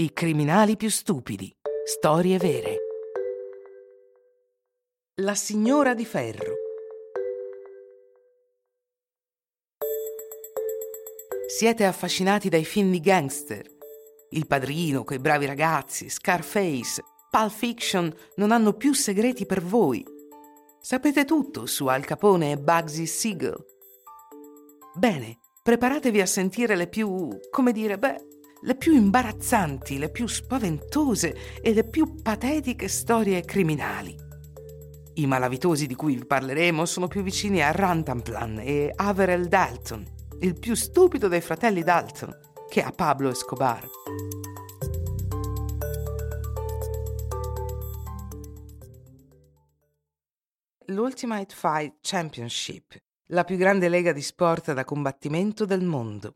I criminali più stupidi. Storie vere. La signora di ferro. Siete affascinati dai film di gangster? Il padrino, quei bravi ragazzi, Scarface, Pulp Fiction non hanno più segreti per voi. Sapete tutto su Al Capone e Bugsy Siegel. Bene, preparatevi a sentire le più, come dire, beh, le più imbarazzanti, le più spaventose e le più patetiche storie criminali. I malavitosi di cui vi parleremo sono più vicini a Rantanplan e Averell Dalton, il più stupido dei fratelli Dalton, che a Pablo Escobar. L'Ultimate Fight Championship, la più grande lega di sport da combattimento del mondo.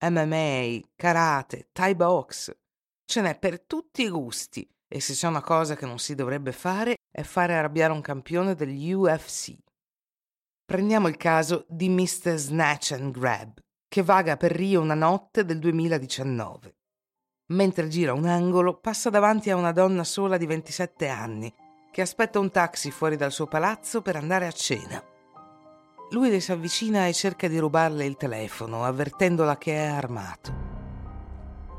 MMA, karate, Thai box. Ce n'è per tutti i gusti e se c'è una cosa che non si dovrebbe fare è fare arrabbiare un campione degli UFC. Prendiamo il caso di Mr. Snatch and Grab, che vaga per Rio una notte del 2019. Mentre gira un angolo, passa davanti a una donna sola di 27 anni, che aspetta un taxi fuori dal suo palazzo per andare a cena. Lui le si avvicina e cerca di rubarle il telefono, avvertendola che è armato.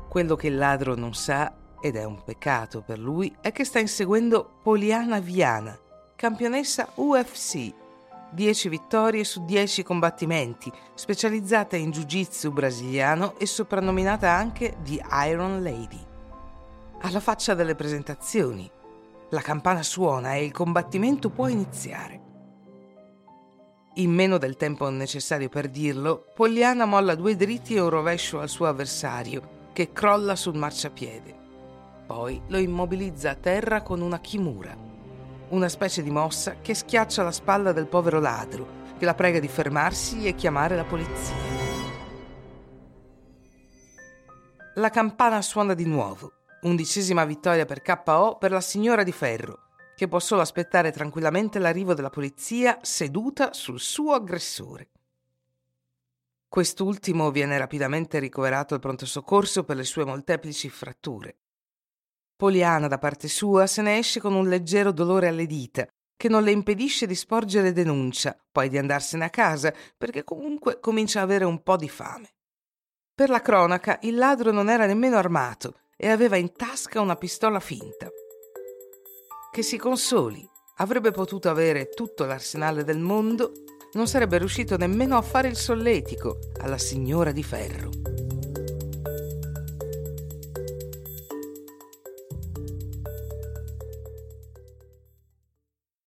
Quello che il ladro non sa, ed è un peccato per lui, è che sta inseguendo Poliana Viana, campionessa UFC, 10 vittorie su 10 combattimenti, specializzata in jiu-jitsu brasiliano e soprannominata anche The Iron Lady. Alla faccia delle presentazioni, la campana suona e il combattimento può iniziare. In meno del tempo necessario per dirlo, Pogliana molla due dritti e un rovescio al suo avversario, che crolla sul marciapiede. Poi lo immobilizza a terra con una kimura, una specie di mossa che schiaccia la spalla del povero ladro, che la prega di fermarsi e chiamare la polizia. La campana suona di nuovo. Undicesima vittoria per KO per la signora di ferro, che può solo aspettare tranquillamente l'arrivo della polizia seduta sul suo aggressore. Quest'ultimo viene rapidamente ricoverato al pronto soccorso per le sue molteplici fratture. Poliana, da parte sua, se ne esce con un leggero dolore alle dita, che non le impedisce di sporgere denuncia, poi di andarsene a casa, perché comunque comincia a avere un po' di fame. Per la cronaca, il ladro non era nemmeno armato e aveva in tasca una pistola finta. Che si consoli, avrebbe potuto avere tutto l'arsenale del mondo, non sarebbe riuscito nemmeno a fare il solletico alla signora di ferro.